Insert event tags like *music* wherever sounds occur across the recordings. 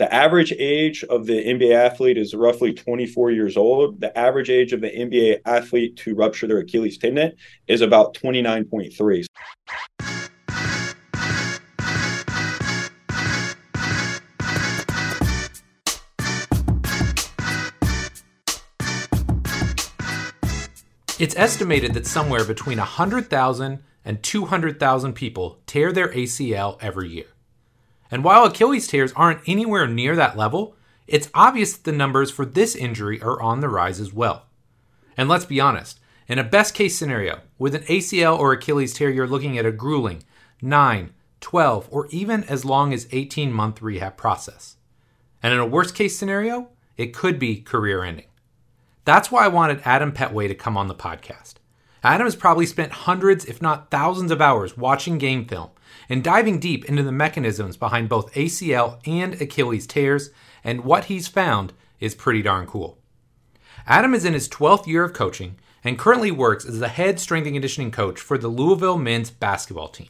The average age of the NBA athlete is roughly 24 years old. The average age of the NBA athlete to rupture their Achilles tendon is about 29.3. It's estimated that somewhere between 100,000 and 200,000 people tear their ACL every year. And while Achilles tears aren't anywhere near that level, it's obvious that the numbers for this injury are on the rise as well. And let's be honest, in a best case scenario, with an ACL or Achilles tear, you're looking at a grueling 9, 12, or even as long as 18 month rehab process. And in a worst case scenario, it could be career ending. That's why I wanted Adam Petway to come on the podcast. Adam has probably spent hundreds, if not thousands, of hours watching game film and diving deep into the mechanisms behind both ACL and Achilles tears, and what he's found is pretty darn cool. Adam is in his 12th year of coaching and currently works as the head strength and conditioning coach for the Louisville men's basketball team.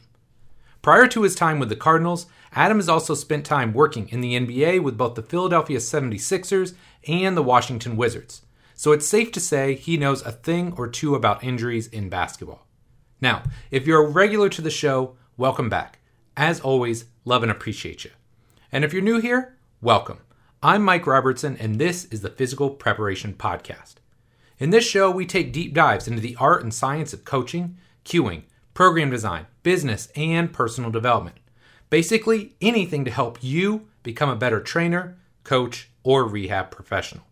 Prior to his time with the Cardinals, Adam has also spent time working in the NBA with both the Philadelphia 76ers and the Washington Wizards, so it's safe to say he knows a thing or two about injuries in basketball. Now, if you're a regular to the show, welcome back. As always, love and appreciate you. And if you're new here, welcome. I'm Mike Robertson, and this is the Physical Preparation Podcast. In this show, we take deep dives into the art and science of coaching, cueing, program design, business, and personal development. Basically, anything to help you become a better trainer, coach, or rehab professional.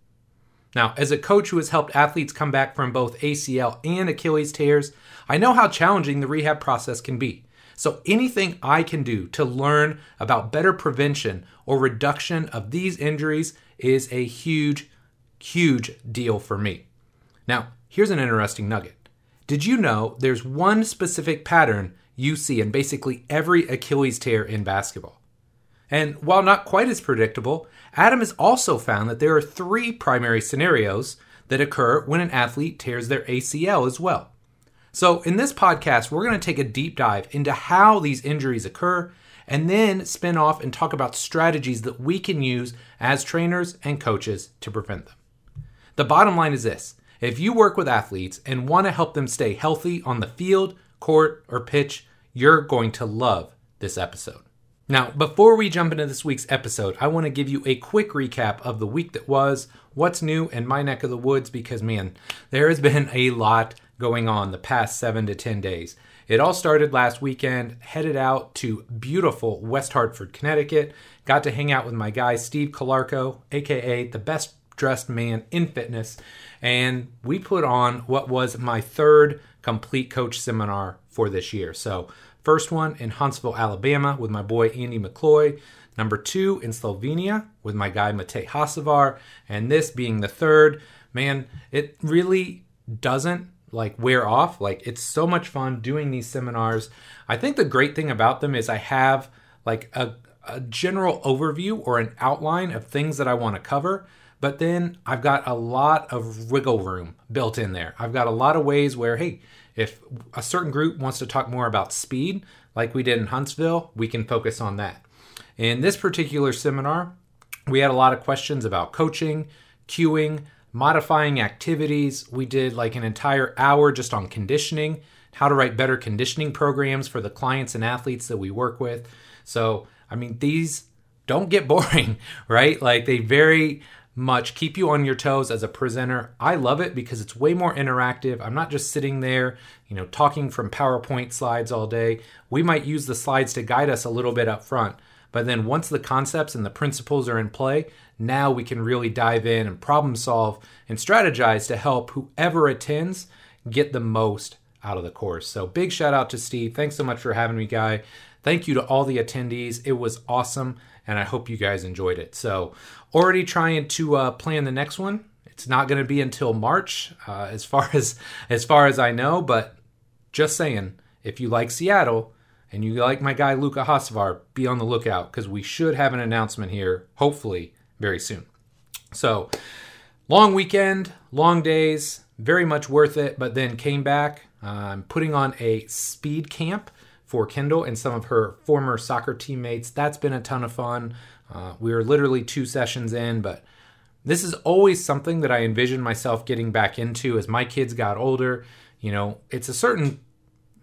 Now, as a coach who has helped athletes come back from both ACL and Achilles tears, I know how challenging the rehab process can be. So, anything I can do to learn about better prevention or reduction of these injuries is a huge, huge deal for me. Now, here's an interesting nugget. Did you know there's one specific pattern you see in basically every Achilles tear in basketball? And while not quite as predictable, Adam has also found that there are three primary scenarios that occur when an athlete tears their ACL as well. So, in this podcast, we're going to take a deep dive into how these injuries occur and then spin off and talk about strategies that we can use as trainers and coaches to prevent them. The bottom line is this if you work with athletes and want to help them stay healthy on the field, court, or pitch, you're going to love this episode. Now, before we jump into this week's episode, I want to give you a quick recap of the week that was, what's new in my neck of the woods, because man, there has been a lot going on the past seven to 10 days. It all started last weekend, headed out to beautiful West Hartford, Connecticut. Got to hang out with my guy, Steve Calarco, aka the best dressed man in fitness. And we put on what was my third complete coach seminar for this year. So, first one in Huntsville, Alabama, with my boy Andy McCloy. Number two in Slovenia with my guy Matej Hocevar. And this being the third, man, it really doesn't like wear off. Like it's so much fun doing these seminars. I think the great thing about them is I have like a, a general overview or an outline of things that I want to cover. But then I've got a lot of wiggle room built in there. I've got a lot of ways where, hey, if a certain group wants to talk more about speed, like we did in Huntsville, we can focus on that. In this particular seminar, we had a lot of questions about coaching, cueing, modifying activities. We did like an entire hour just on conditioning, how to write better conditioning programs for the clients and athletes that we work with. So, I mean, these don't get *laughs* boring, right? Like they very much keep you on your toes as a presenter. I love it because it's way more interactive. I'm not just sitting there, you know, talking from PowerPoint slides all day. We might use the slides to guide us a little bit up front. But then once the concepts and the principles are in play, now we can really dive in and problem solve and strategize to help whoever attends get the most out of the course. So big shout out to Steve. Thanks so much for having me, guy. Thank you to all the attendees. It was awesome, and I hope you guys enjoyed it. So already trying to uh, plan the next one. It's not going to be until March, uh, as far *laughs* as as far as I know. But just saying, if you like Seattle and you like my guy Luka Hocevar, be on the lookout because we should have an announcement here, hopefully very soon. So, long weekend, long days, very much worth it, but then came back. I'm putting on a speed camp for Kendall and some of her former soccer teammates. That's been a ton of fun. Uh, we are literally two sessions in, but this is always something that I envision myself getting back into as my kids got older. You know, it's a certain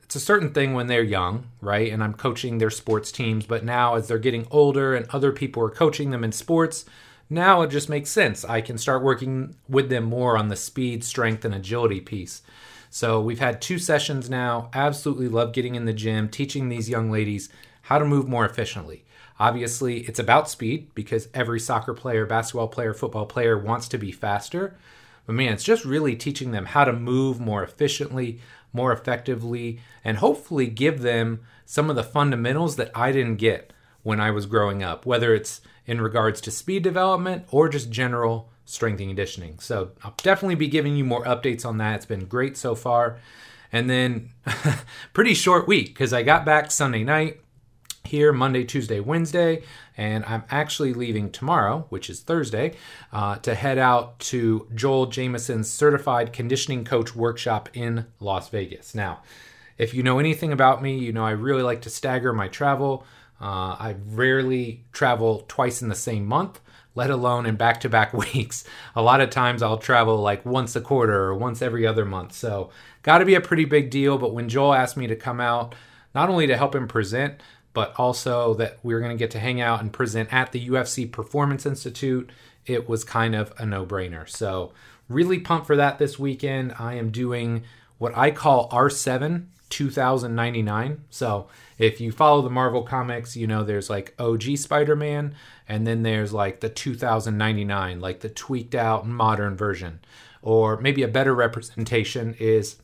it's a certain thing when they're young, right? And I'm coaching their sports teams, but now as they're getting older and other people are coaching them in sports, now it just makes sense. I can start working with them more on the speed, strength, and agility piece. So we've had two sessions now. Absolutely love getting in the gym, teaching these young ladies how to move more efficiently. Obviously, it's about speed because every soccer player, basketball player, football player wants to be faster. But man, it's just really teaching them how to move more efficiently, more effectively, and hopefully give them some of the fundamentals that I didn't get when I was growing up, whether it's in regards to speed development or just general strength and conditioning. So I'll definitely be giving you more updates on that. It's been great so far. And then *laughs* pretty short week because I got back Sunday night here Monday, Tuesday, Wednesday, and I'm actually leaving tomorrow, which is Thursday, uh, to head out to Joel Jamieson's Certified Conditioning Coach Workshop in Las Vegas. Now, if you know anything about me, you know I really like to stagger my travel. Uh, I rarely travel twice in the same month, let alone in back to back weeks. A lot of times I'll travel like once a quarter or once every other month. So, got to be a pretty big deal. But when Joel asked me to come out, not only to help him present, but also that we are going to get to hang out and present at the UFC Performance Institute, it was kind of a no brainer. So, really pumped for that this weekend. I am doing what I call R7 2099. So, if you follow the Marvel comics, you know there's like OG Spider Man, and then there's like the 2099, like the tweaked out modern version. Or maybe a better representation is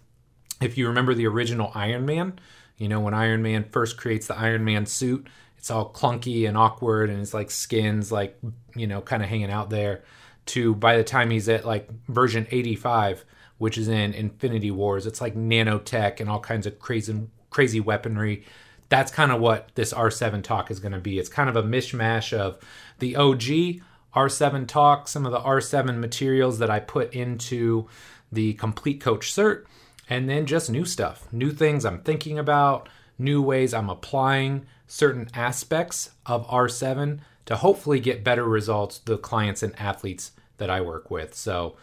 if you remember the original Iron Man you know, when Iron Man first creates the Iron Man suit, it's all clunky and awkward and it's like skins like, you know, kind of hanging out there to by the time he's at like version 85, which is in Infinity Wars, it's like nanotech and all kinds of crazy crazy weaponry. That's kind of what this R7 talk is going to be. It's kind of a mishmash of the OG R7 talk, some of the R7 materials that I put into the complete coach cert and then just new stuff, new things I'm thinking about, new ways I'm applying certain aspects of R7 to hopefully get better results the clients and athletes that I work with. So,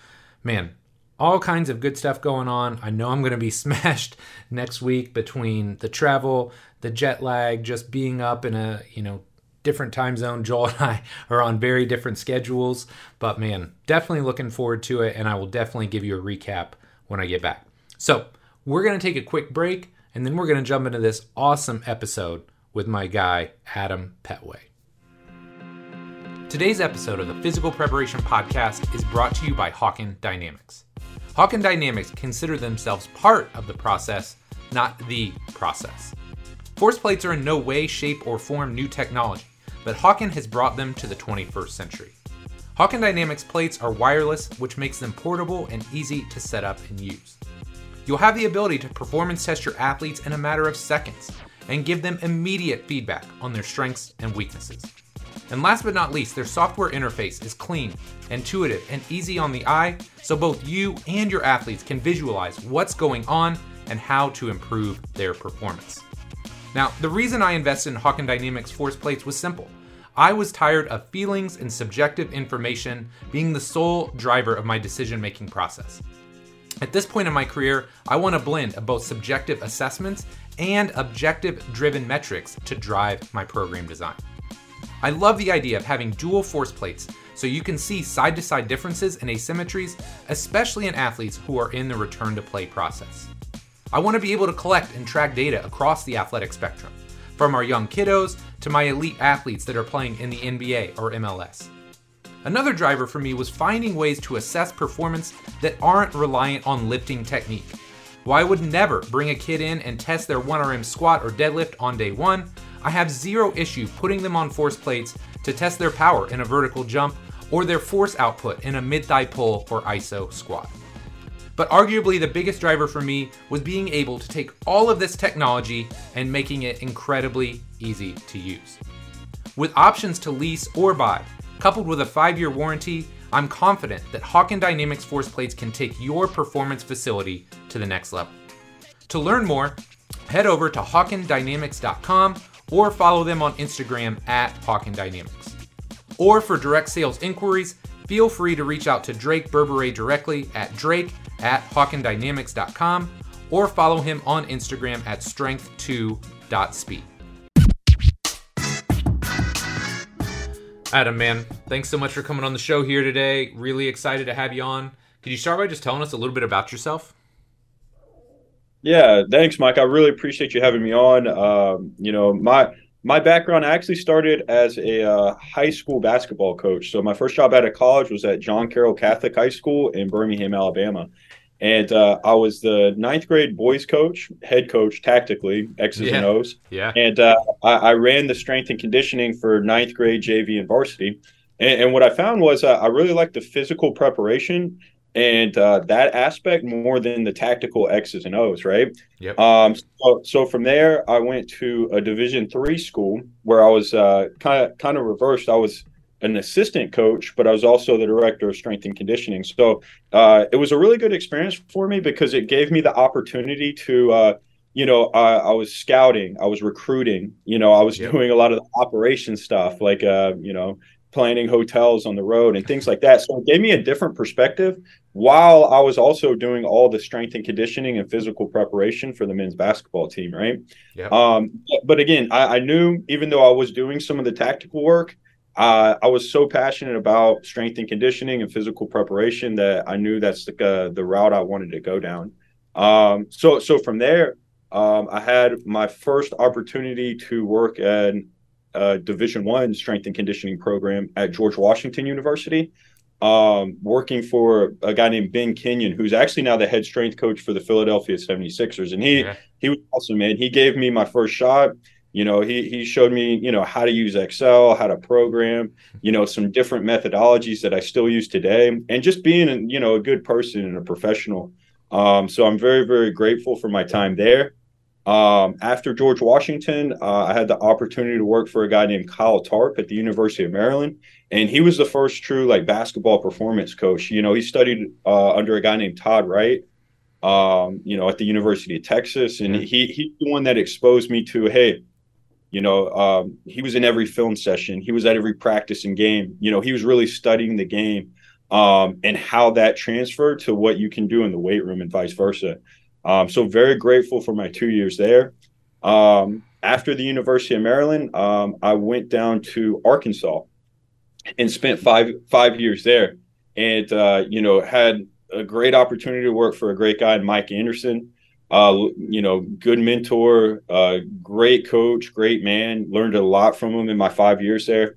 man, all kinds of good stuff going on. I know I'm going to be *laughs* smashed next week between the travel, the jet lag, just being up in a, you know, different time zone. *laughs* Joel and I are on very different schedules, but man, definitely looking forward to it and I will definitely give you a recap when I get back. So, we're going to take a quick break and then we're going to jump into this awesome episode with my guy, Adam Petway. Today's episode of the Physical Preparation Podcast is brought to you by Hawkin Dynamics. Hawkin Dynamics consider themselves part of the process, not the process. Force plates are in no way, shape, or form new technology, but Hawkin has brought them to the 21st century. Hawkin Dynamics plates are wireless, which makes them portable and easy to set up and use. You'll have the ability to performance test your athletes in a matter of seconds and give them immediate feedback on their strengths and weaknesses. And last but not least, their software interface is clean, intuitive, and easy on the eye, so both you and your athletes can visualize what's going on and how to improve their performance. Now, the reason I invested in Hawkin Dynamics force plates was simple. I was tired of feelings and subjective information being the sole driver of my decision making process. At this point in my career, I want a blend of both subjective assessments and objective driven metrics to drive my program design. I love the idea of having dual force plates so you can see side to side differences and asymmetries, especially in athletes who are in the return to play process. I want to be able to collect and track data across the athletic spectrum, from our young kiddos to my elite athletes that are playing in the NBA or MLS. Another driver for me was finding ways to assess performance that aren't reliant on lifting technique. While I would never bring a kid in and test their 1RM squat or deadlift on day one, I have zero issue putting them on force plates to test their power in a vertical jump or their force output in a mid thigh pull or ISO squat. But arguably, the biggest driver for me was being able to take all of this technology and making it incredibly easy to use. With options to lease or buy, Coupled with a five year warranty, I'm confident that Hawkin Dynamics force plates can take your performance facility to the next level. To learn more, head over to hawkindynamics.com or follow them on Instagram at Hawkin Dynamics. Or for direct sales inquiries, feel free to reach out to Drake Berberet directly at drake at hawkindynamics.com or follow him on Instagram at strength2.speed. Adam, man, thanks so much for coming on the show here today. Really excited to have you on. Could you start by just telling us a little bit about yourself? Yeah, thanks, Mike. I really appreciate you having me on. Um, you know, my my background I actually started as a uh, high school basketball coach. So my first job out of college was at John Carroll Catholic High School in Birmingham, Alabama, and uh, I was the ninth grade boys coach, head coach, tactically X's Yeah. and O's. Yeah. And uh, I, I ran the strength and conditioning for ninth grade JV and varsity. And, and what I found was uh, I really liked the physical preparation and uh, that aspect more than the tactical X's and O's, right? Yep. Um, so, so from there, I went to a Division three school where I was kind of kind of reversed. I was an assistant coach, but I was also the director of strength and conditioning. So uh, it was a really good experience for me because it gave me the opportunity to, uh, you know, I, I was scouting, I was recruiting, you know, I was Yep. doing a lot of the operation stuff, like, uh, you know, planning hotels on the road and things like that. So it gave me a different perspective while I was also doing all the strength and conditioning and physical preparation for the men's basketball team, right? Yep. Um, but, again, I, I knew even though I was doing some of the tactical work, uh, I was so passionate about strength and conditioning and physical preparation that I knew that's the uh, the route I wanted to go down. Um, so so from there, um, I had my first opportunity to work at a Division One strength and conditioning program at George Washington University. Um, working for a guy named Ben Kenyon, who's actually now the head strength coach for the Philadelphia 76ers. And he Yeah. he was awesome, man. He gave me my first shot. You know, he he showed me, you know, how to use Excel, how to program, you know, some different methodologies that I still use today, and just being, you know, a good person and a professional. Um, so I'm very, very grateful for my time there. Um, after George Washington, uh, I had the opportunity to work for a guy named Kyle Tarp at the University of Maryland, and he was the first true like basketball performance coach. You know, he studied uh, under a guy named Todd Wright, um, you know, at the University of Texas, and Mhm. he he's the one that exposed me to hey, you know, um, he was in every film session, he was at every practice and game. You know, he was really studying the game um, and how that transferred to what you can do in the weight room and vice versa. Um, so very grateful for my two years there. Um, after the University of Maryland, um, I went down to Arkansas and spent five five years there, and uh, you know had a great opportunity to work for a great guy, Mike Anderson. Uh, you know, good mentor, uh, great coach, great man. Learned a lot from him in my five years there.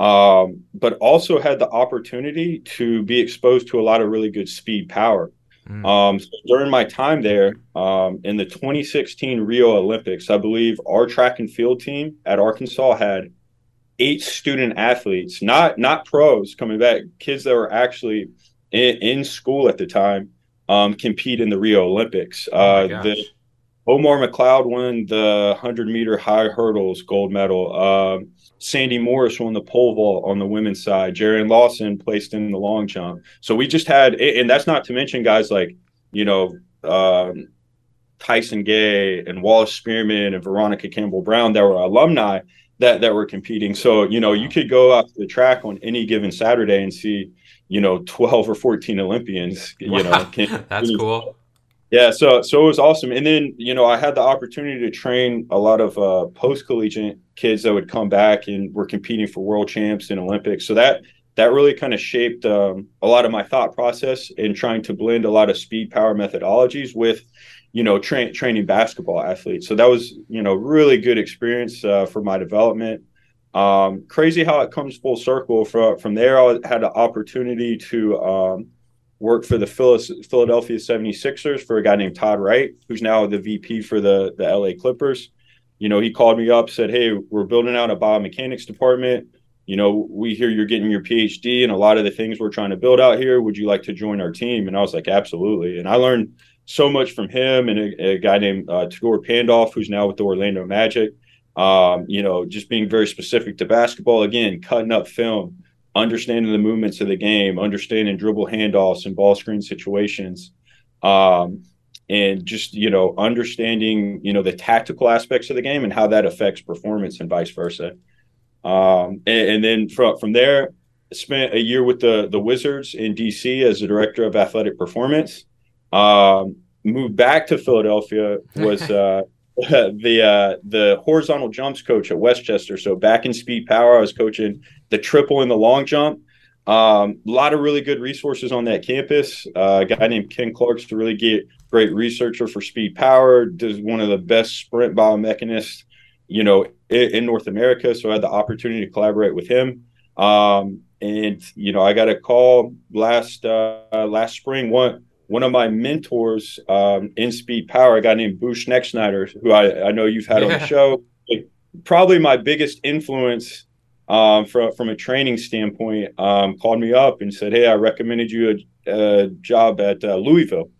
Um, but also had the opportunity to be exposed to a lot of really good speed power. Mm. Um, so during my time there, um, in the 2016 Rio Olympics, I believe our track and field team at Arkansas had eight student athletes, not not pros coming back, kids that were actually in, in school at the time, um, compete in the Rio Olympics. Oh Uh, the Omar McLeod won the 100 meter high hurdles gold medal. Um, Sandi Morris won the pole vault on the women's side. Jarrion Lawson placed in the long jump. So we just had, and that's not to mention guys like, you know, um, Tyson Gay and Wallace Spearmon and Veronica Campbell Brown that were alumni that that were competing. So you know, you could go out to the track on any given Saturday and see, you know, 12 or 14 Olympians. *laughs* You know, Wow. can- *laughs* That's cool. yeah, so so it was awesome. And then, you know, I had the opportunity to train a lot of uh, post collegiate kids that would come back and were competing for world champs and Olympics. So that that really kind of shaped um, a lot of my thought process in trying to blend a lot of speed power methodologies with, you know, tra- training basketball athletes. So that was, you know, really good experience uh, for my development. Um, crazy how it comes full circle. From from there, I had the opportunity to um, work for the Philadelphia 76ers for a guy named Todd Wright, who's now the VP for the, the LA Clippers. You know, he called me up, said, Hey, we're building out a biomechanics department. You know, we hear you're getting your PhD and a lot of the things we're trying to build out here. Would you like to join our team? And I was like, Absolutely. And I learned so much from him and a, a guy named uh, Tagore Pandolf, who's now with the Orlando Magic. Um, you know, just being very specific to basketball, again, cutting up film, understanding the movements of the game, understanding dribble handoffs and ball screen situations, um, and just you know understanding you know the tactical aspects of the game and how that affects performance and vice versa. Um, and, and, then from from there, spent a year with the the Wizards in DC as the director of athletic performance. Um, moved back to Philadelphia. Was *laughs* uh, *laughs* the uh, the horizontal jumps coach at West Chester. So back in speed power, I was coaching the triple and the long jump. Um, a lot of really good resources on that campus. Uh, a guy named Ken Clark's to really get great researcher for speed power. Does one of the best sprint biomechanists, you know, in, in North America. So I had the opportunity to collaborate with him. Um, and you know, I got a call last uh, last spring. One one of my mentors um, in speed power, a guy named Boo Schexnayder, who I, I know you've had yeah. on the show. Probably my biggest influence um, from from a training standpoint, um, called me up and said, "Hey, I recommended you a, a job at uh, Louisville,"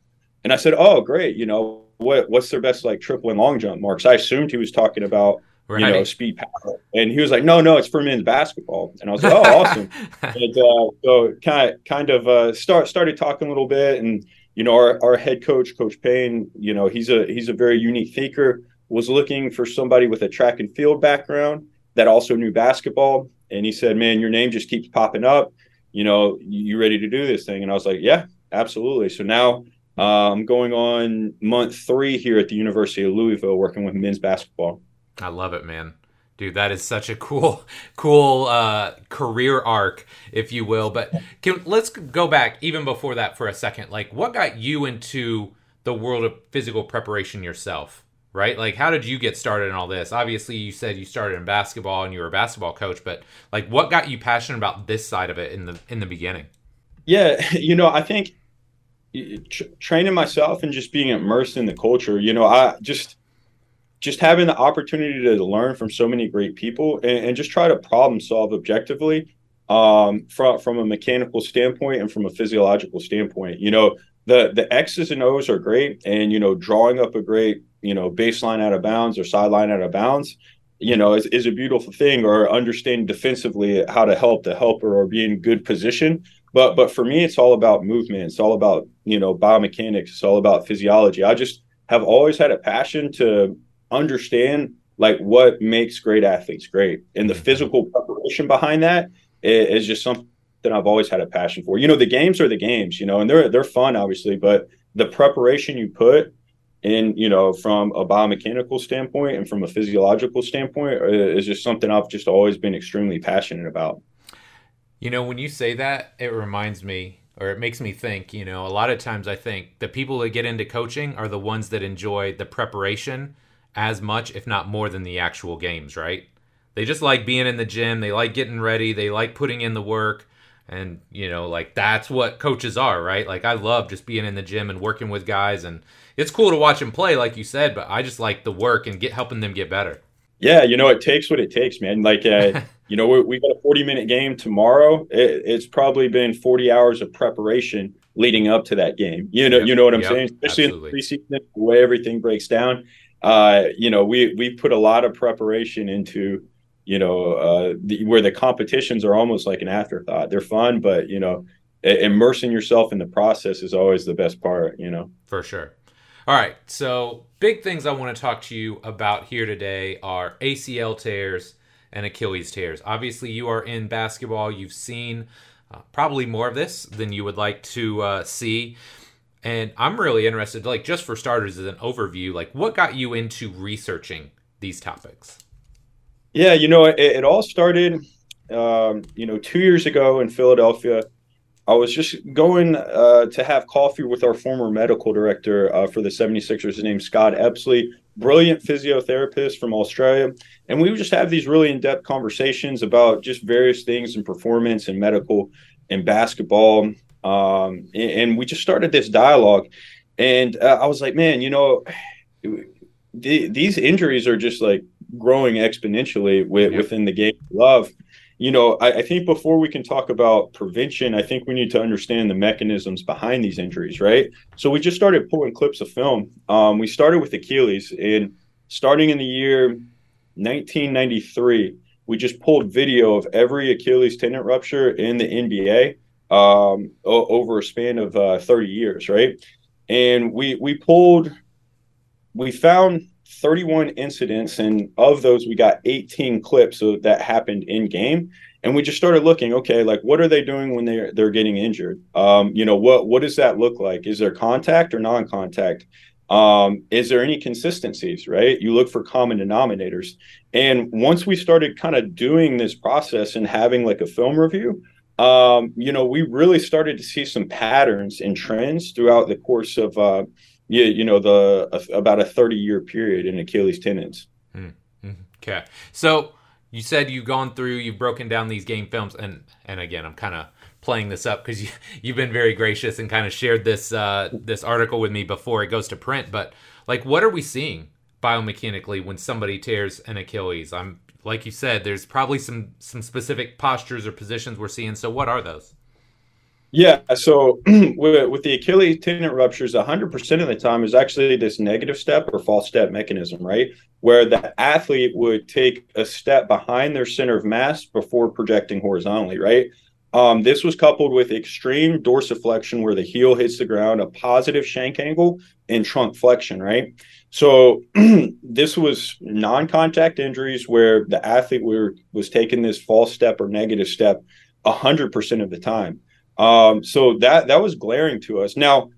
and I said, "Oh, great! You know what? What's their best like triple and long jump marks?" I assumed he was talking about right. you know speed power, and he was like, "No, no, it's for men's basketball," and I was like, "Oh, *laughs* awesome!" and uh, so kind of kind of uh, start started talking a little bit, and you know our, our head coach, Coach Payne, you know he's a he's a very unique thinker. Was looking for somebody with a track and field background that also knew basketball. And he said, Man, your name just keeps popping up. You know, you ready to do this thing? And I was like, Yeah, absolutely. So now uh, I'm going on month three here at the University of Louisville working with men's basketball. I love it, man. Dude, that is such a cool, *laughs* cool uh, career arc, if you will. But can, let's go back even before that for a second. Like, what got you into the world of physical preparation yourself? right? Like, how did you get started in all this? Obviously, you said you started in basketball and you were a basketball coach, but like, what got you passionate about this side of it in the in the beginning? Yeah, *laughs* you know, I think tr- training myself and just being immersed in the culture. You know, I just just having the opportunity to learn from so many great people and, and just try to problem solve objectively um, from from a mechanical standpoint and from a physiological standpoint. You know, the the X's and O's are great, and you know, drawing up a great you know baseline out of bounds or sideline out of bounds you know is, is a beautiful thing or understanding defensively how to help the helper or be in good position. But but for me it's all about movement. It's all about you know biomechanics. It's all about physiology. I just have always had a passion to understand like what makes great athletes great and the mm-hmm. physical preparation behind that is just something that I've always had a passion for. You know, the games are the games, you know, and they're they're fun obviously, but the preparation you put in, you know from a biomechanical standpoint and from a physiological standpoint uh, is just something i've just always been extremely passionate about you know when you say that it reminds me or it makes me think you know a lot of times i think the people that get into coaching are the ones that enjoy the preparation as much if not more than the actual games right they just like being in the gym they like getting ready they like putting in the work and you know like that's what coaches are right like i love just being in the gym and working with guys and it's cool to watch them play, like you said, but I just like the work and get helping them get better. Yeah, you know, it takes what it takes, man. Like, uh, *laughs* you know, we, we got a 40 minute game tomorrow. It, it's probably been 40 hours of preparation leading up to that game. You know, yep, you know what I'm yep, saying? Especially absolutely. in preseason, the way everything breaks down. Uh, you know, we we put a lot of preparation into, you know, uh, the, where the competitions are almost like an afterthought. They're fun, but you know, immersing yourself in the process is always the best part. You know, for sure. All right, so big things I want to talk to you about here today are ACL tears and Achilles tears. Obviously, you are in basketball. You've seen uh, probably more of this than you would like to uh, see. And I'm really interested, like, just for starters, as an overview, like, what got you into researching these topics? Yeah, you know, it, it all started, um, you know, two years ago in Philadelphia. I was just going uh, to have coffee with our former medical director uh, for the 76ers. His name's Scott Epsley, brilliant physiotherapist from Australia. And we would just have these really in depth conversations about just various things in performance and medical and basketball. Um, and, and, we just started this dialogue. And uh, I was like, man, you know, the, these injuries are just like growing exponentially with, within the game of love you know, I, I, think before we can talk about prevention, I think we need to understand the mechanisms behind these injuries, right? So we just started pulling clips of film. Um, we started with Achilles, and starting in the year 1993, we just pulled video of every Achilles tendon rupture in the NBA um, o- over a span of uh, 30 years, right? And we we pulled, we found 31 incidents, and of those, we got 18 clips of, that happened in game. And we just started looking, okay, like what are they doing when they're they're getting injured? Um, you know, what what does that look like? Is there contact or non-contact? Um, is there any consistencies, right? You look for common denominators. And once we started kind of doing this process and having like a film review, um, you know, we really started to see some patterns and trends throughout the course of, uh, you, you know, the uh, about a 30 year period in Achilles tendons. Mm-hmm. Okay. So you said you've gone through, you've broken down these game films, and and again, I'm kind of playing this up because *laughs* you, you've been very gracious and kind of shared this uh, this article with me before it goes to print. But like, what are we seeing biomechanically when somebody tears an Achilles? I'm like you said, there's probably some some specific postures or positions we're seeing. So what are those? Yeah, so *clears throat* with, with, the Achilles tendon ruptures, 100% of the time is actually this negative step or false step mechanism, right? Where the athlete would take a step behind their center of mass before projecting horizontally, right? Um, this was coupled with extreme dorsiflexion, where the heel hits the ground, a positive shank angle, and trunk flexion, right? So *clears throat* this was non-contact injuries where the athlete were, was taking this false step or negative step 100% of the time. Um, so that that was glaring to us. Now,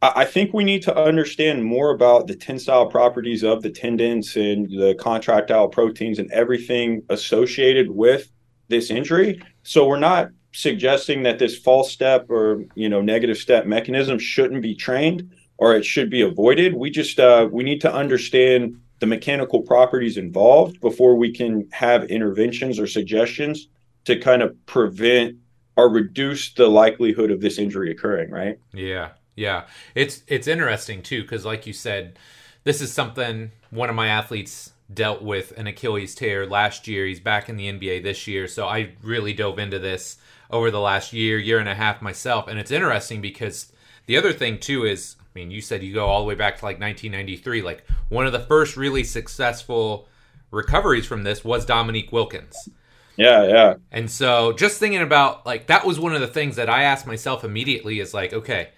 I, I think we need to understand more about the tensile properties of the tendons and the contractile proteins and everything associated with this injury. So we're not suggesting that this false step or you know negative step mechanism shouldn't be trained or it should be avoided. We just uh, we need to understand the mechanical properties involved before we can have interventions or suggestions to kind of prevent or reduce the likelihood of this injury occurring. Right? Yeah, yeah. It's it's interesting too because, like you said, this is something one of my athletes dealt with an Achilles tear last year. He's back in the NBA this year, so I really dove into this over the last year, year and a half myself, and it's interesting because the other thing too is I mean, you said you go all the way back to like 1993. Like one of the first really successful recoveries from this was Dominique Wilkins. Yeah, yeah. And so just thinking about like that was one of the things that I asked myself immediately is like, okay,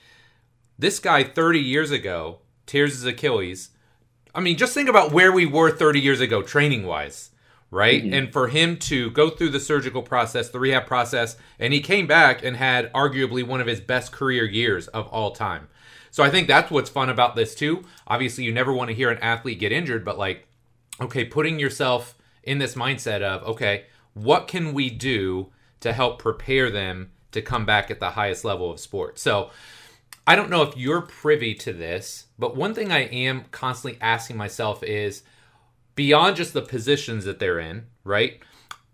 this guy 30 years ago tears his Achilles. I mean, just think about where we were 30 years ago training wise, right? Mm-hmm. And for him to go through the surgical process, the rehab process, and he came back and had arguably one of his best career years of all time. So I think that's what's fun about this too. Obviously, you never want to hear an athlete get injured, but like, okay, putting yourself in this mindset of, okay, what can we do to help prepare them to come back at the highest level of sport? So I don't know if you're privy to this, but one thing I am constantly asking myself is beyond just the positions that they're in, right?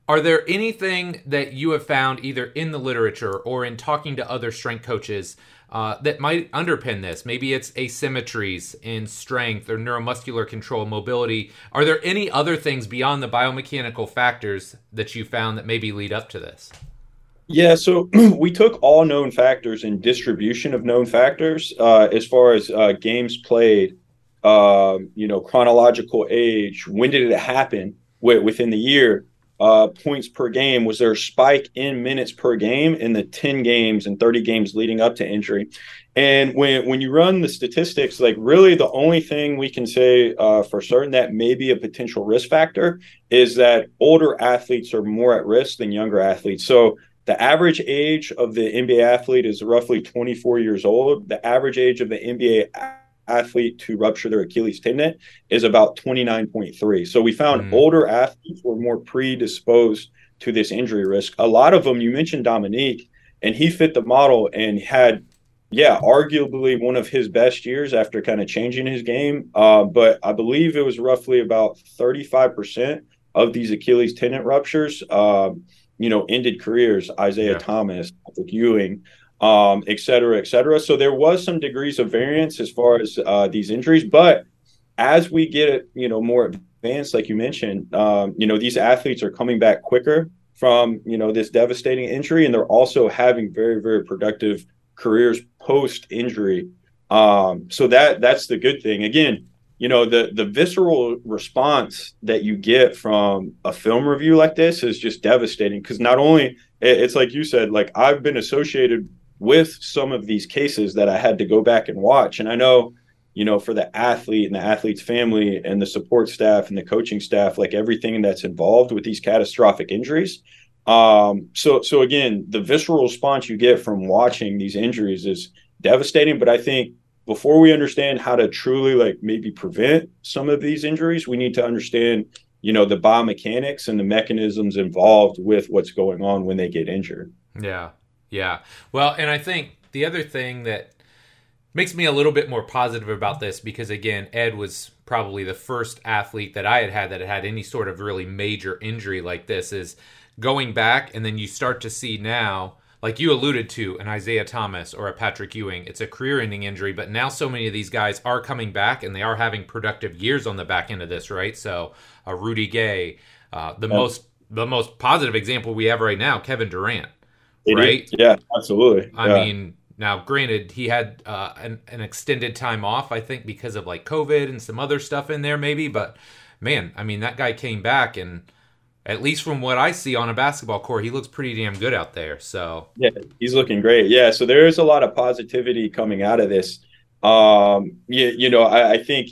Are there anything that you have found either in the literature or in talking to other strength coaches uh, that might underpin this. Maybe it's asymmetries in strength or neuromuscular control, mobility. Are there any other things beyond the biomechanical factors that you found that maybe lead up to this? Yeah, so *clears throat* we took all known factors and distribution of known factors uh, as far as uh, games played, uh, you know, chronological age, when did it happen within the year, uh, points per game? Was there a spike in minutes per game in the 10 games and 30 games leading up to injury? And when when you run the statistics, like really the only thing we can say uh, for certain that may be a potential risk factor is that older athletes are more at risk than younger athletes. So the average age of the NBA athlete is roughly 24 years old. The average age of the NBA athlete to rupture their Achilles tendon is about 29.3. So we found mm. older athletes were more predisposed to this injury risk. A lot of them, you mentioned Dominique, and he fit the model and had, yeah, arguably one of his best years after kind of changing his game. Uh, but I believe it was roughly about 35% of these Achilles tendon ruptures, uh, you know, ended careers. Isaiah yeah. Thomas, Patrick Ewing um, et cetera, et cetera. So there was some degrees of variance as far as uh, these injuries, but as we get it, you know more advanced, like you mentioned, um, you know these athletes are coming back quicker from you know this devastating injury, and they're also having very very productive careers post injury. Um, so that that's the good thing. Again, you know the the visceral response that you get from a film review like this is just devastating because not only it's like you said, like I've been associated with some of these cases that I had to go back and watch. And I know, you know, for the athlete and the athlete's family and the support staff and the coaching staff, like everything that's involved with these catastrophic injuries. Um, so, so again, the visceral response you get from watching these injuries is devastating. But I think before we understand how to truly like maybe prevent some of these injuries, we need to understand, you know, the biomechanics and the mechanisms involved with what's going on when they get injured. Yeah. Yeah. Well, and I think the other thing that makes me a little bit more positive about this because again ed was probably the first athlete that i had had that had any sort of really major injury like this is going back and then you start to see now like you alluded to an isaiah thomas or a patrick ewing it's a career ending injury but now so many of these guys are coming back and they are having productive years on the back end of this right? So a rudy gay uh, the most the most positive example we have right now kevin durant right yeah absolutely i yeah. mean now, granted, he had uh, an, an extended time off, I think, because of like COVID and some other stuff in there, maybe. But man, I mean, that guy came back, and at least from what I see on a basketball court, he looks pretty damn good out there. So yeah, he's looking great. Yeah, so there is a lot of positivity coming out of this. Um, you, you know, I, I think,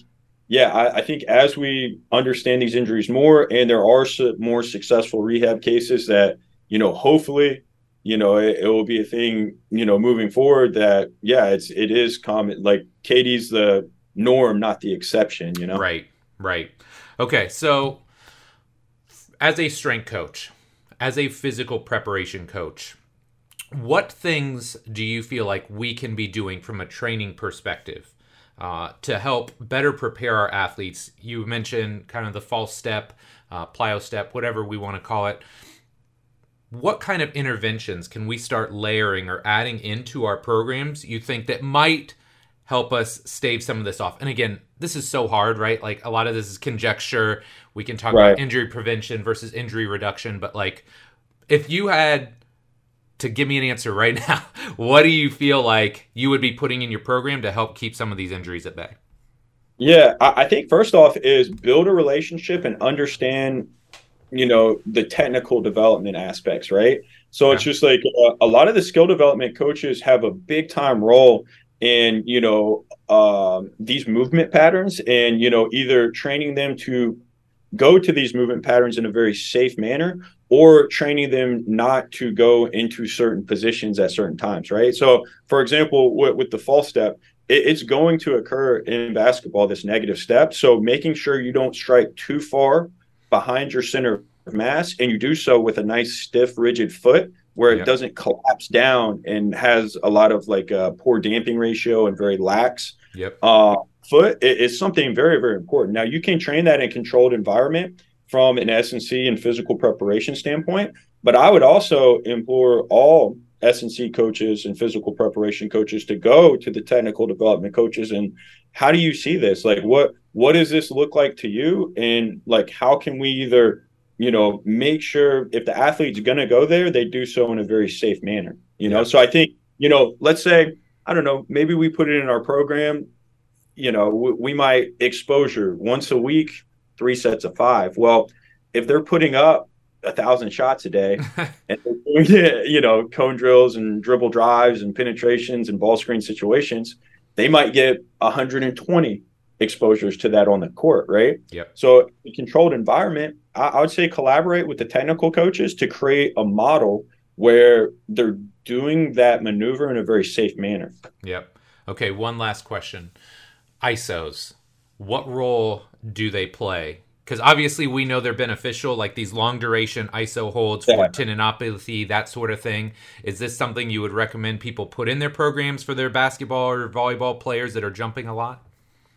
yeah, I, I, think as we understand these injuries more, and there are more successful rehab cases that you know, hopefully you know, it, it, will be a thing, you know, moving forward that, yeah, it's, it is common. Like Katie's the norm, not the exception, you know? Right, right. Okay. So as a strength coach, as a physical preparation coach, what things do you feel like we can be doing from a training perspective uh, to help better prepare our athletes? You mentioned kind of the false step, uh, plyo step, whatever we want to call it what kind of interventions can we start layering or adding into our programs you think that might help us stave some of this off? And again, this is so hard, right? Like a lot of this is conjecture. We can talk right. about injury prevention versus injury reduction, but like if you had to give me an answer right *laughs* now, what do you feel like you would be putting in your program to help keep some of these injuries at bay? Yeah, I think first off is build a relationship and understand you know the technical development aspects right? So yeah. it's just like uh, a lot of the skill development coaches have a big time role in you know um, these movement patterns and you know either training them to go to these movement patterns in a very safe manner or training them not to go into certain positions at certain times right? So for example with, with the false step it, it's going to occur in basketball this negative step. So making sure you don't strike too far behind your center of mass and you do so with a nice stiff rigid foot where it yeah. doesn't collapse down and has a lot of like a poor damping ratio and very lax yep. uh, foot is something very very important now you can train that in controlled environment from an S&C and physical preparation standpoint but I would also implore all S&C coaches and physical preparation coaches to go to the technical development coaches and how do you see this? Like what what does this look like to you? And like how can we either you know make sure if the athlete's going to go there they do so in a very safe manner you know? Yeah. so i think you know let's say i don't know maybe we put it in our program you know we, we might exposure once a week three sets of five. Well if they're putting up a thousand shots a day *laughs* and you know cone drills and dribble drives and penetrations and ball screen situations they might get 120 exposures to that on the court, right? Yeah. So, a controlled environment, I, I, would say collaborate with the technical coaches to create a model where they're doing that maneuver in a very safe manner. Yep. Okay. One last question ISOs, what role do they play? Because obviously we know they're beneficial, like these long duration ISO holds for yeah. tendinopathy, that sort of thing. Is this something you would recommend people put in their programs for their basketball or volleyball players that are jumping a lot?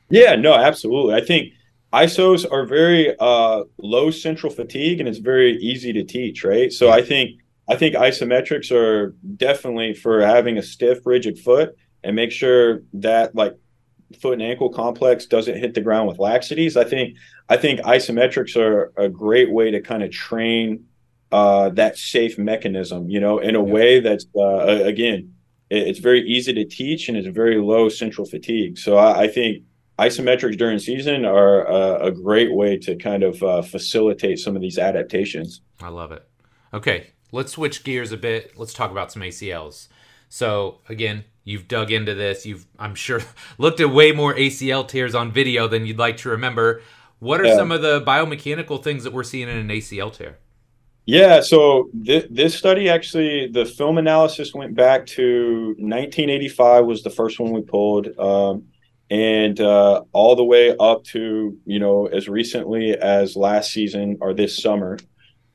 Yeah, no, absolutely. I think ISOs are very uh, low central fatigue and it's very easy to teach, right? So I think I think isometrics are definitely for having a stiff, rigid foot and make sure that like foot and ankle complex doesn't hit the ground with laxities. I think I think isometrics are a great way to kind of train uh, that safe mechanism, you know, in a way that's uh, again, it's very easy to teach and it's very low central fatigue. So I, I think isometrics during season are a, a great way to kind of uh, facilitate some of these adaptations. I love it. Okay, let's switch gears a bit. Let's talk about some ACLs. So again, you've dug into this. You've, I'm sure, *laughs* looked at way more ACL tears on video than you'd like to remember. What are yeah. some of the biomechanical things that we're seeing in an ACL tear? Yeah, so th- this study actually, the film analysis went back to 1985 was the first one we pulled, um, and uh, all the way up to you know as recently as last season or this summer.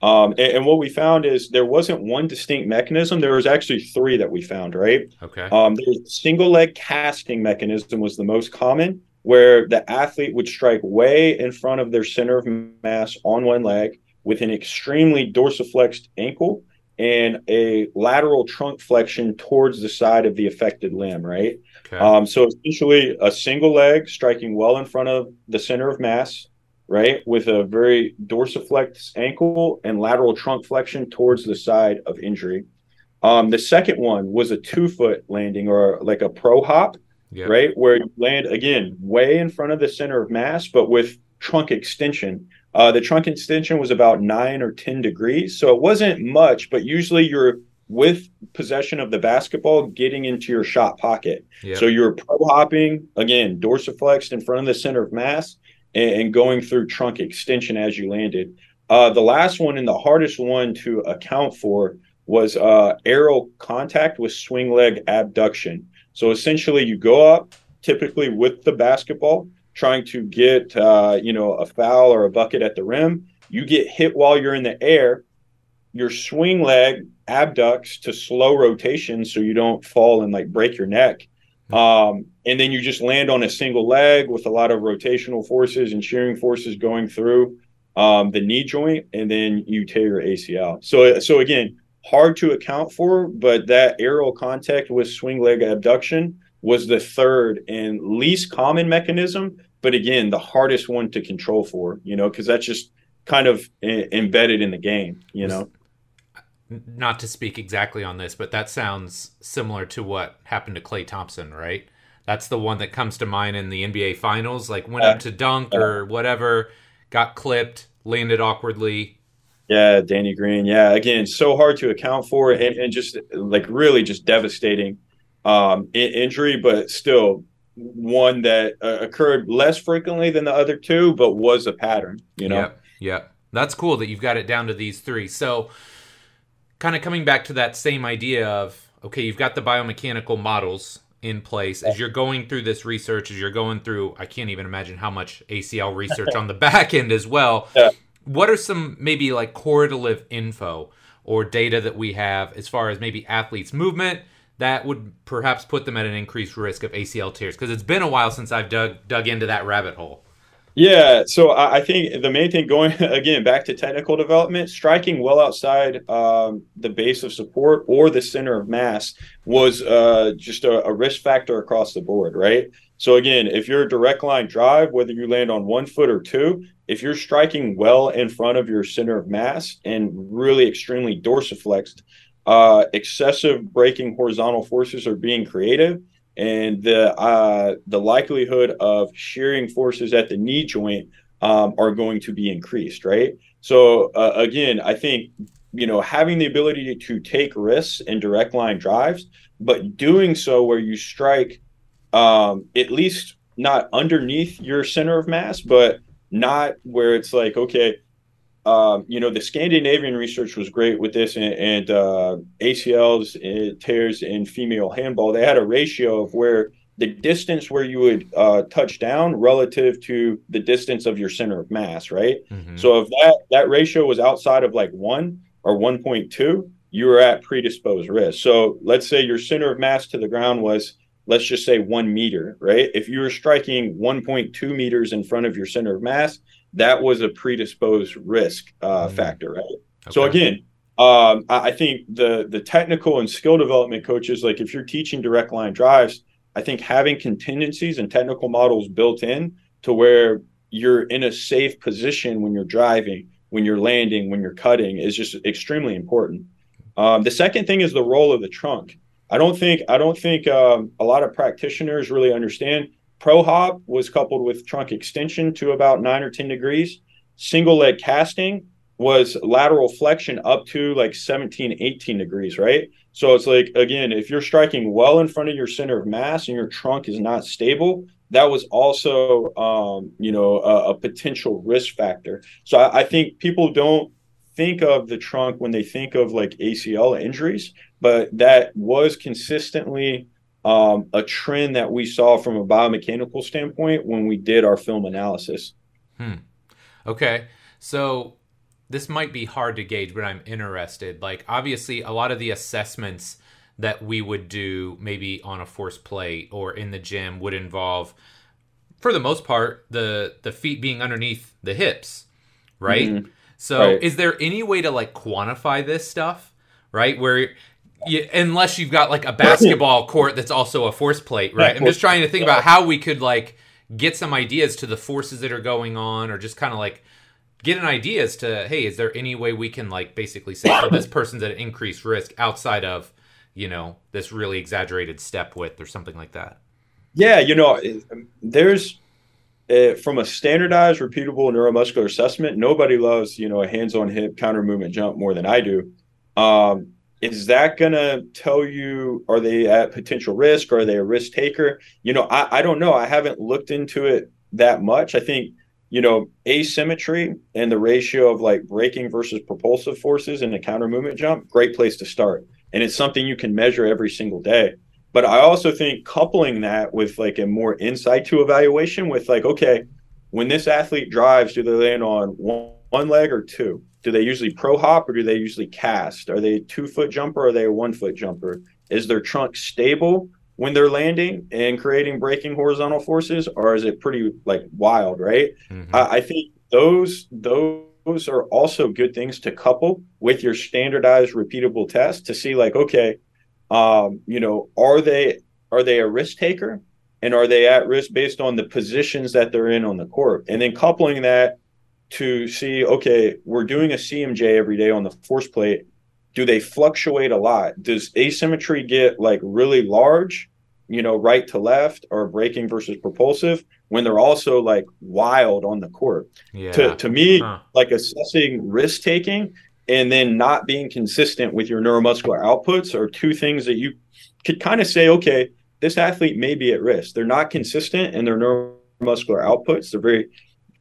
Um, and, and, what we found is there wasn't one distinct mechanism. There was actually three that we found. Right. Okay. Um, the single leg casting mechanism was the most common, where the athlete would strike way in front of their center of mass on one leg with an extremely dorsiflexed ankle and a lateral trunk flexion towards the side of the affected limb. Right. Okay. Um, so essentially, a single leg striking well in front of the center of mass right, with a very dorsiflex ankle and lateral trunk flexion towards the side of injury. Um, the second one was a two foot landing or like a pro hop, yep. right, where you land again way in front of the center of mass, but with trunk extension. Uh, the trunk extension was about nine or 10 degrees. So it wasn't much, but usually you're with possession of the basketball getting into your shot pocket. Yep. So you're pro hopping, again, dorsiflexed in front of the center of mass and, and going through trunk extension as you landed. Uh, the last one and the hardest one to account for was uh, aerial contact with swing leg abduction. So essentially, you go up, typically with the basketball, trying to get uh, you know a foul or a bucket at the rim. You get hit while you're in the air. Your swing leg abducts to slow rotation, so you don't fall and like break your neck. Um, and then you just land on a single leg with a lot of rotational forces and shearing forces going through um, the knee joint, and then you tear your ACL. So, so again, hard to account for, but that aerial contact with swing leg abduction was the third and least common mechanism, but again, the hardest one to control for, you know, because that's just kind of embedded in the game, you know not to speak exactly on this, but that sounds similar to what happened to Klay Thompson, right? That's the one that comes to mind in the NBA Finals. Like went up to dunk or whatever, got clipped, landed awkwardly. Yeah, Danny Green. Yeah, again, so hard to account for, and, and just like really just devastating um, injury, but still one that uh, occurred less frequently than the other two, but was a pattern. You know. Yep. Yep. That's cool that you've got it down to these three. So kind of coming back to that same idea of okay, you've got the biomechanical models in place as you're going through this research, as you're going through, I can't even imagine how much ACL *laughs* research on the back end as well. Yeah. What are some maybe like correlative info or data that we have as far as maybe athletes' movement that would perhaps put them at an increased risk of ACL tears? Because it's been a while since I've dug dug into that rabbit hole. Yeah, so I think the main thing going *laughs* again back to technical development, striking well outside um, the base of support or the center of mass was uh, just a, a, risk factor across the board, right? So again, if you're a direct line drive, whether you land on one foot or two, if you're striking well in front of your center of mass and really extremely dorsiflexed, uh, excessive braking horizontal forces are being creative and the uh, the likelihood of shearing forces at the knee joint um, are going to be increased, right? So uh, again, I think you know having the ability to, take risks and direct line drives, but doing so where you strike um, at least not underneath your center of mass, but not where it's like okay, um, you know, the Scandinavian research was great with this, and, and uh, ACLs and tears in female handball. They had a ratio of where the distance where you would uh, touch down relative to the distance of your center of mass, right? Mm-hmm. So if that that ratio was outside of like one or one point two, you were at predisposed risk. So let's say your center of mass to the ground was let's just say one meter, right? If you were striking 1.2 meters in front of your center of mass, that was a predisposed risk uh, mm-hmm. factor, right? Okay. So again, um, I, I think the the technical and skill development coaches, like if you're teaching direct line drives, I think having contingencies and technical models built in to where you're in a safe position when you're driving, when you're landing, when you're cutting is just extremely important. Um, the second thing is the role of the trunk. I don't think I don't think um, a lot of practitioners really understand Pro hop was coupled with trunk extension to about nine or 10 degrees. Single leg casting was lateral flexion up to like 17, 18 degrees, right? So it's like again, if you're striking well in front of your center of mass and your trunk is not stable, that was also um, you know a, a, potential risk factor. So I, I think people don't think of the trunk when they think of like ACL injuries, but that was consistently um, a trend that we saw from a biomechanical standpoint when we did our film analysis. Hmm. Okay. So this might be hard to gauge, but I'm interested. Like, obviously, a lot of the assessments that we would do maybe on a force plate or in the gym would involve, for the most part, the the feet being underneath the hips, right? Mm-hmm. So, right. is there any way to like quantify this stuff, right? Where you, unless you've got like a basketball court that's also a force plate, right? I'm just trying to think about how we could like get some ideas to the forces that are going on, or just kind of like get an idea as to hey, is there any way we can like basically say oh, this person's at increased risk outside of you know this really exaggerated step width or something like that? Yeah, you know, there's uh, from a standardized, repeatable neuromuscular assessment, nobody loves you know a hands-on hip counter movement jump more than I do. Um, is that going to tell you are they at potential risk? Are they a risk taker? You know, I, I don't know. I haven't looked into it that much. I think you know asymmetry and the ratio of like braking versus propulsive forces in a counter movement jump great place to start and it's something you can measure every single day but i also think coupling that with like a more insight to evaluation with like okay when this athlete drives do they land on one, one leg or two do they usually pro hop or do they usually cast? Are they a two foot jumper or are they a one foot jumper? Is their trunk stable when they're landing and creating braking horizontal forces, or is it pretty like wild, right? Mm-hmm. I, I think those those are also good things to couple with your standardized repeatable test to see like, okay, um, you know, are they are they a risk taker? And are they at risk based on the positions that they're in on the court? And then coupling that to see, okay, we're doing a CMJ every day on the force plate. Do they fluctuate a lot? Does asymmetry get like really large, you know, right to left or braking versus propulsive when they're also like wild on the court? Yeah. To, to me, huh. like assessing risk taking and then not being consistent with your neuromuscular outputs are two things that you could kind of say, okay, this athlete may be at risk. They're not consistent in their neuromuscular outputs. They're very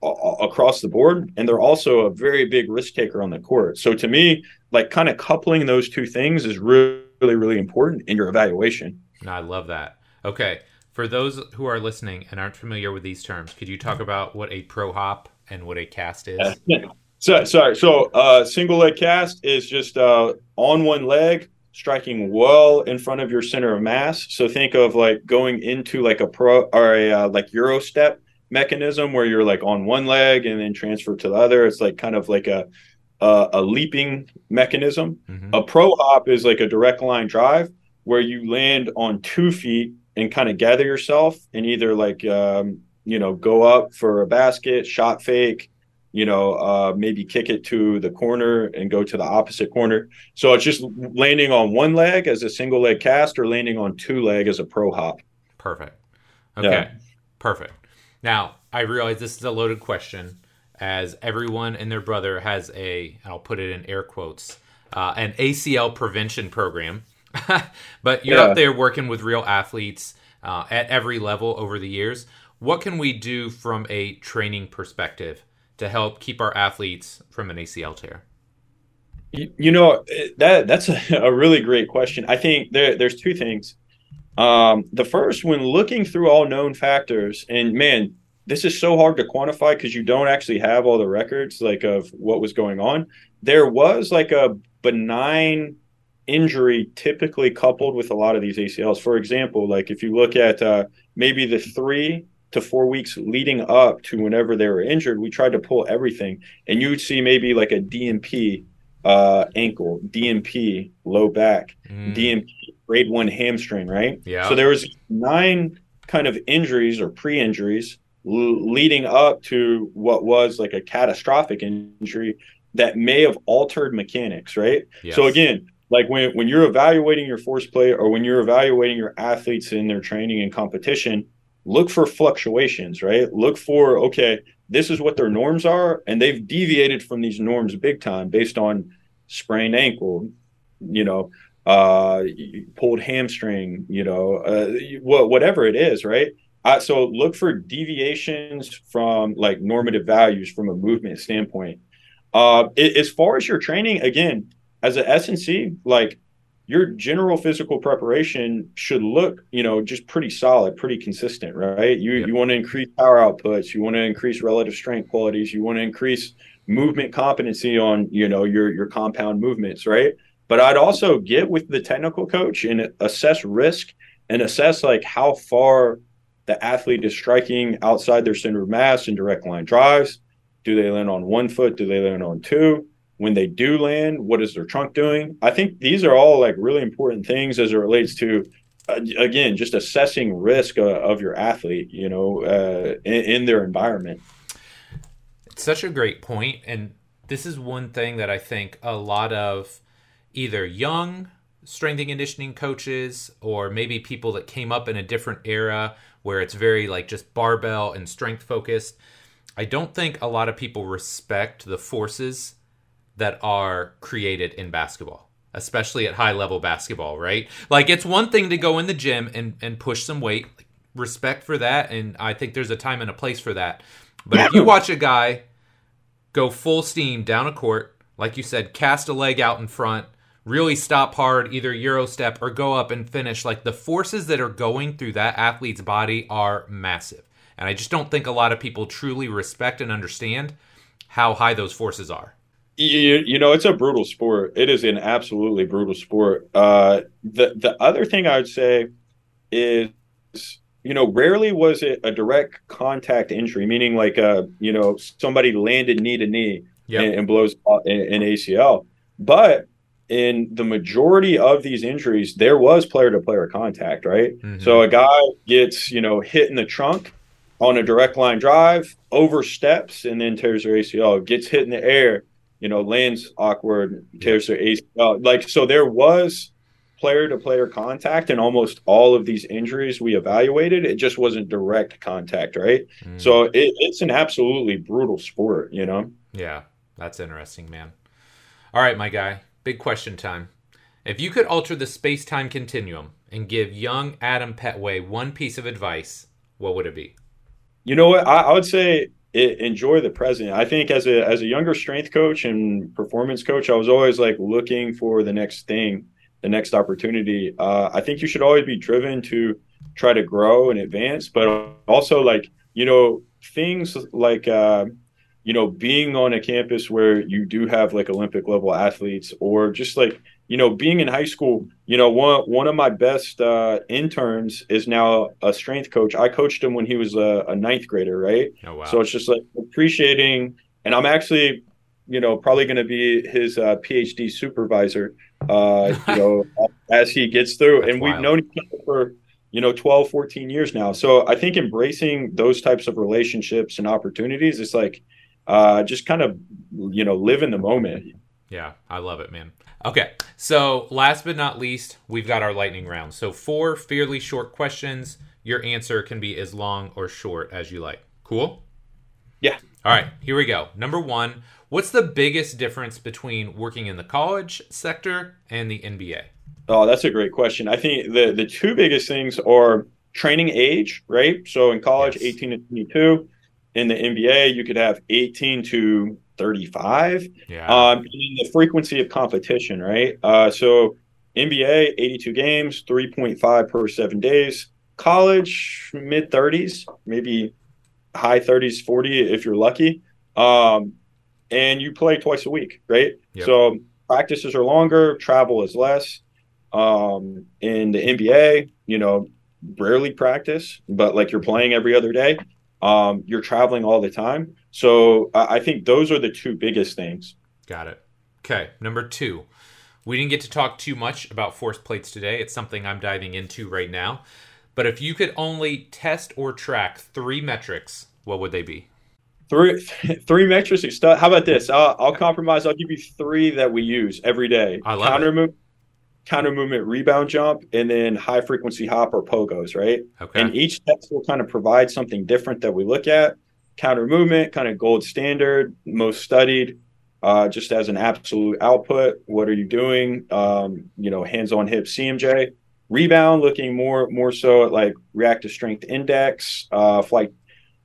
across the board and they're also a very big risk taker on the court. So to me like kind of coupling those two things is really really important in your evaluation. I love that. Okay for those who are listening and aren't familiar with these terms could you talk about what a pro hop and what a cast is? Yeah. so sorry so uh single leg cast is just uh on one leg striking well in front of your center of mass. So think of like going into like a pro or a uh, like euro step mechanism where you're like on one leg and then transfer to the other. It's like kind of like a a, a leaping mechanism. Mm-hmm. A pro hop is like a direct line drive where you land on two feet and kind of gather yourself and either like um, you know go up for a basket, shot fake, you know, uh, maybe kick it to the corner and go to the opposite corner. So it's just landing on one leg as a single leg cast or landing on two leg as a pro hop. Perfect. Okay. Yeah. Perfect. Now, I realize this is a loaded question, as everyone and their brother has a, I'll put it in air quotes, uh, an ACL prevention program. *laughs* but you're yeah. out there working with real athletes uh, at every level over the years. What can we do from a training perspective to help keep our athletes from an ACL tear? You, know that that's a, *laughs* a, really great question. I think there, there's two things. Um, the first, when looking through all known factors, and man, this is so hard to quantify because you don't actually have all the records like of what was going on. There was like a benign injury typically coupled with a lot of these ACLs. For example, like if you look at uh, maybe the three to four weeks leading up to whenever they were injured, we tried to pull everything, and you would see maybe like a DNP uh, ankle, DNP low back, mm. DNP grade one hamstring, right? Yeah. So there was nine kind of injuries or pre-injuries l- leading up to what was like a catastrophic injury that may have altered mechanics, right? Yes. So again, like when when you're evaluating your force plate or when you're evaluating your athletes in their training and competition, look for fluctuations, right? Look for okay, this is what their norms are, and they've deviated from these norms big time based on sprained ankle, you know, uh, pulled hamstring, you know, uh, whatever it is, right? Uh, so look for deviations from like normative values from a movement standpoint. Uh, as far as your training, again, as an S&C, like your general physical preparation should look, you know, just pretty solid, pretty consistent, right? You yep. you want to increase power outputs, you want to increase relative strength qualities, you want to increase movement competency on, you know, your your compound movements, right? But I'd also get with the technical coach and assess risk and assess like how far the athlete is striking outside their center of mass and direct line drives. Do they land on one foot? Do they land on two? When they do land, what is their trunk doing? I think these are all like really important things as it relates to, uh, again, just assessing risk uh, of your athlete, you know, uh, in, in their environment. It's such a great point, and this is one thing that I think a lot of either young strength and conditioning coaches or maybe people that came up in a different era where it's very like just barbell and strength focused. I don't think a lot of people respect the forces that are created in basketball, especially at high level basketball, right? Like it's one thing to go in the gym and, and push some weight. Respect for that. And I think there's a time and a place for that. But if you *clears throat* watch a guy go full steam down a court, like you said, cast a leg out in front, really stop hard, either Euro step or go up and finish. Like the forces that are going through that athlete's body are massive. And I just don't think a lot of people truly respect and understand how high those forces are. You, you know, it's a brutal sport. It is an absolutely brutal sport. Uh, the the other thing I would say is, you know, rarely was it a direct contact injury, meaning like, uh, you know, somebody landed knee to knee and, blows an ACL. But in the majority of these injuries, there was player to player contact, right? Mm-hmm. So a guy gets, you know, hit in the trunk on a direct line drive, oversteps, and then tears their ACL, gets hit in the air, you know, lands awkward, tears their ACL. Like, so there was player to player contact in almost all of these injuries we evaluated. It just wasn't direct contact, right? Mm. So it, it's an absolutely brutal sport, you know? Yeah, that's interesting, man. All right, my guy Big question time. If you could alter the space time continuum and give young Adam Petway one piece of advice, what would it be? You know what? I, I would say it, enjoy the present. I think as a as a younger strength coach and performance coach, I was always like looking for the next thing, the next opportunity. Uh, I think you should always be driven to try to grow and advance, but also like you know things like uh, you know, being on a campus where you do have like Olympic level athletes, or just like you know, being in high school, you know, one one of my best uh, interns is now a strength coach. I coached him when he was a, a ninth grader, right? Oh, wow. So it's just like appreciating, and I'm actually, you know, probably going to be his uh, PhD supervisor, uh, *laughs* you know, as he gets through. That's and wild. we've known each other for you know 12 14 years now so i think embracing those types of relationships and opportunities is like uh, just kind of you know live in the moment. Yeah, I love it, man. Okay, so last but not least, we've got our lightning round. So four fairly short questions. Your answer can be as long or short as you like. Cool. Yeah. All right, here we go. Number one, what's the biggest difference between working in the college sector and the NBA? Oh, that's a great question. I think the the two biggest things are training age, right? So in college, yes. 18 to 22, in the NBA, you could have 18 to 35. Yeah. Um, the frequency of competition, right? Uh, so NBA, 82 games, 3.5 per seven days. College, mid 30s, maybe high 30s, 40 if you're lucky. Um, and you play twice a week, right? Yep. So practices are longer, travel is less. Um, in the NBA, you know, rarely practice, but like you're playing every other day. Um, you're traveling all the time. So I think those are the two biggest things. Got it. Okay. Number two, we didn't get to talk too much about force plates today. It's something I'm diving into right now. But if you could only test or track three metrics, what would they be? Three, *laughs* three metrics. How about this? I'll, I'll compromise. I'll give you three that we use every day. I love Counter it. Move, counter movement rebound jump, and then high frequency hop or pogos, right? Okay. And each test will kind of provide something different that we look at. Counter movement, kind of gold standard, most studied. uh, just as an absolute output. What are you doing? Um, you know, hands on hip CMJ. Rebound, looking more more so at like reactive strength index, uh, flight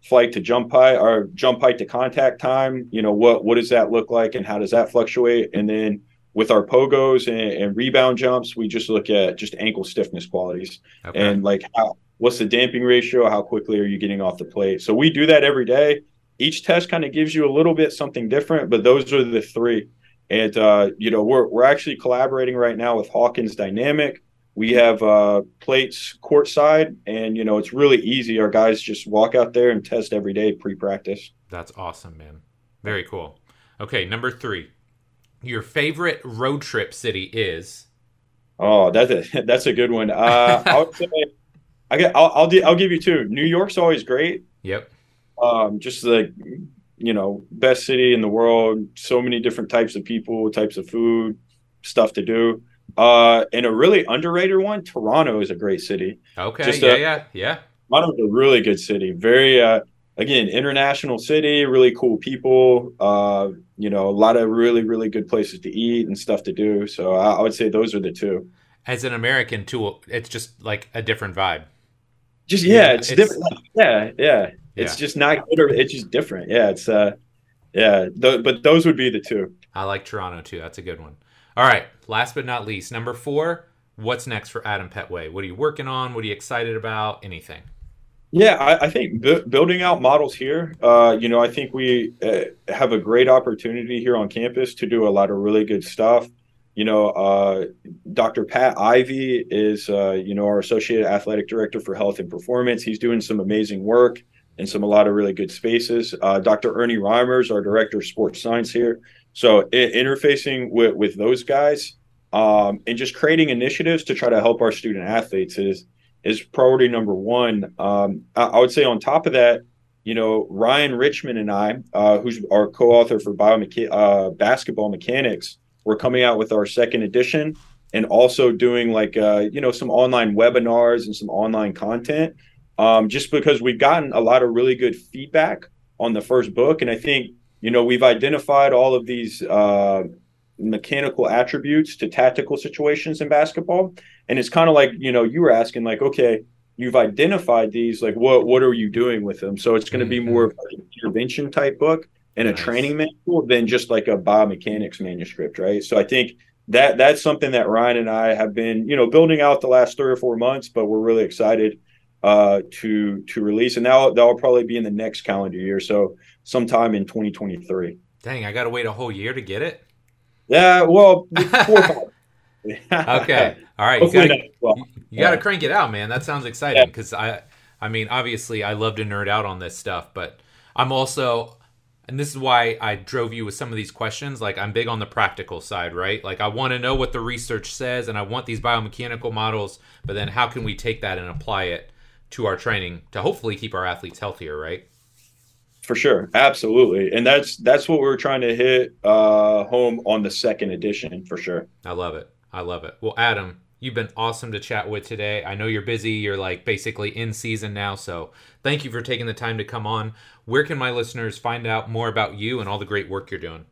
flight to jump height or jump height to contact time. You know, what what does that look like and how does that fluctuate? And then with our pogos and, and rebound jumps, we just look at just ankle stiffness qualities okay. and like how what's the damping ratio, how quickly are you getting off the plate. So we do that every day. Each test kind of gives you a little bit something different, but those are the three. And uh, you know, we're we're actually collaborating right now with Hawkin Dynamics we have uh, plates courtside, and you know it's really easy. Our guys just walk out there and test every day pre-practice. That's awesome, man. Very cool. Okay, number three, your favorite road trip city is. Oh, that's a *laughs* that's a good one. Uh, I would *laughs* say I get I'll I'll, I'll give you two. New York's always great. Yep. Um, just like you know, best city in the world. So many different types of people, types of food, stuff to do. Uh, and a really underrated one, Toronto is a great city. Okay. Just yeah, a, yeah, yeah. Toronto's a really good city. Very, uh, again, international city, really cool people. Uh, you know, a lot of really, really good places to eat and stuff to do. So I, I would say those are the two. As an American, too, it's just like a different vibe. Just yeah, it's, it's different. Yeah, yeah. It's yeah. just not good or it's just different. Yeah, it's uh, yeah. Th- but those would be the two. I like Toronto too. That's a good one. All right, last but not least, number four. What's next for Adam Petway? What are you working on? What are you excited about? Anything? Yeah, I, I think building out models here. Uh, you know, I think we uh, have a great opportunity here on campus to do a lot of really good stuff. You know, uh, Dr. Pat Ivey is, uh, you know, our associate athletic director for health and performance. He's doing some amazing work in some a lot of really good spaces. Uh, Dr. Ernie Reimers, our director of sports science here, so interfacing with, with those guys um, and just creating initiatives to try to help our student athletes is is priority number one. Um, I, I, would say on top of that, you know, Ryan Richmond and I, uh, who's our co-author for biomecha- uh, basketball mechanics, we're coming out with our second edition and also doing like uh, you know some online webinars and some online content. Um, just because we've gotten a lot of really good feedback on the first book, and I think you know, we've identified all of these uh, mechanical attributes to tactical situations in basketball, and it's kind of like you know you were asking like, okay, you've identified these, like what what are you doing with them? So it's going to be more of an intervention type book and a nice. training manual than just like a biomechanics manuscript, right? So I think that that's something that Ryan and I have been, you know, building out the last three or four months, but we're really excited uh, to to release, and that that'll probably be in the next calendar year. So sometime in 2023. Dang, I got to wait a whole year to get it. Yeah, well, *laughs* okay, *laughs* all right. You gotta, well, you got to crank it out, man. That sounds exciting because yeah. I, I mean, obviously, I love to nerd out on this stuff, but I'm also, and this is why I drove you with some of these questions. Like, I'm big on the practical side, right? Like, I want to know what the research says, and I want these biomechanical models, but then how can we take that and apply it to our training to hopefully keep our athletes healthier, right? for sure absolutely and that's that's what we're trying to hit uh home on the second edition for sure i love it i love it well adam you've been awesome to chat with today i know you're busy you're like basically in season now so thank you for taking the time to come on where can my listeners find out more about you and all the great work you're doing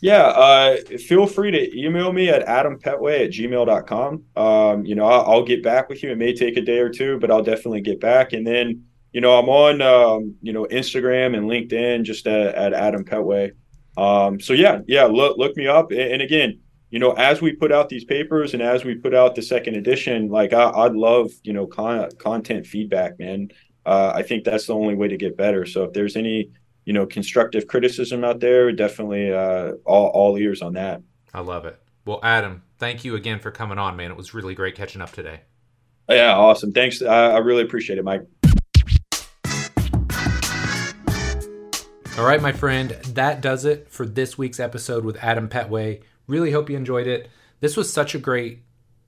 yeah, uh, feel free to email me at adampetway at gmail.com. Um, you know, I'll, I'll, get back with you. It may take a day or two, but I'll definitely get back. And then you know, I'm on, um, you know, Instagram and LinkedIn just at, at Adam Petway. Um, so yeah, yeah, look, look me up. And, again, you know, as we put out these papers and as we put out the second edition, like I, would love, you know, con- content feedback, man. Uh, I think that's the only way to get better. So if there's any, you know, constructive criticism out there, definitely uh, all, all ears on that. I love it. Well, Adam, thank you again for coming on, man. It was really great catching up today. Yeah, awesome. Thanks. I, I really appreciate it, Mike. All right, my friend, that does it for this week's episode with Adam Petway. Really hope you enjoyed it. This was such a great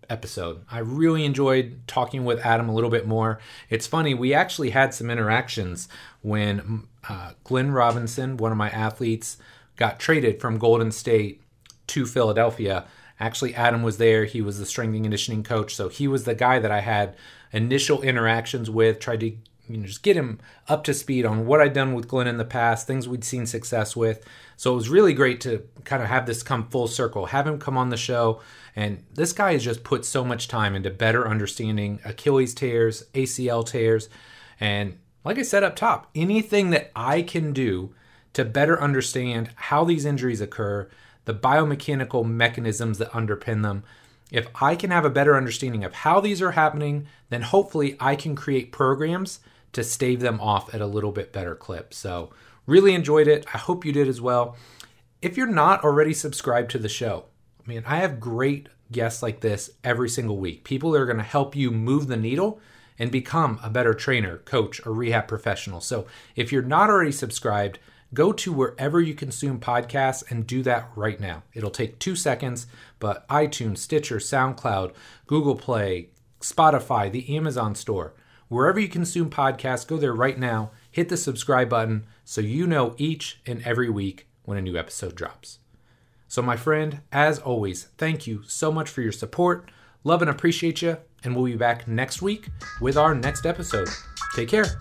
episode. I really enjoyed talking with Adam a little bit more. It's funny, we actually had some interactions when uh, Glenn Robinson, one of my athletes, got traded from Golden State to Philadelphia. Actually, Adam was there. He was the strength and conditioning coach. So he was the guy that I had initial interactions with, tried to you know just get him up to speed on what I'd done with Glenn in the past, things we'd seen success with. So it was really great to kind of have this come full circle, have him come on the show. And this guy has just put so much time into better understanding Achilles tears, ACL tears, and like I said up top, anything that I can do to better understand how these injuries occur, the biomechanical mechanisms that underpin them. If I can have a better understanding of how these are happening, then hopefully I can create programs to stave them off at a little bit better clip. So, really enjoyed it. I hope you did as well. If you're not already subscribed to the show, I mean, I have great guests like this every single week. People that are going to help you move the needle and become a better trainer, coach, or rehab professional. So, if you're not already subscribed, go to wherever you consume podcasts and do that right now. It'll take two seconds, but iTunes, Stitcher, SoundCloud, Google Play, Spotify, the Amazon store, wherever you consume podcasts, go there right now, hit the subscribe button so you know each and every week when a new episode drops. So, my friend, as always, thank you so much for your support. Love and appreciate you, and we'll be back next week with our next episode. Take care.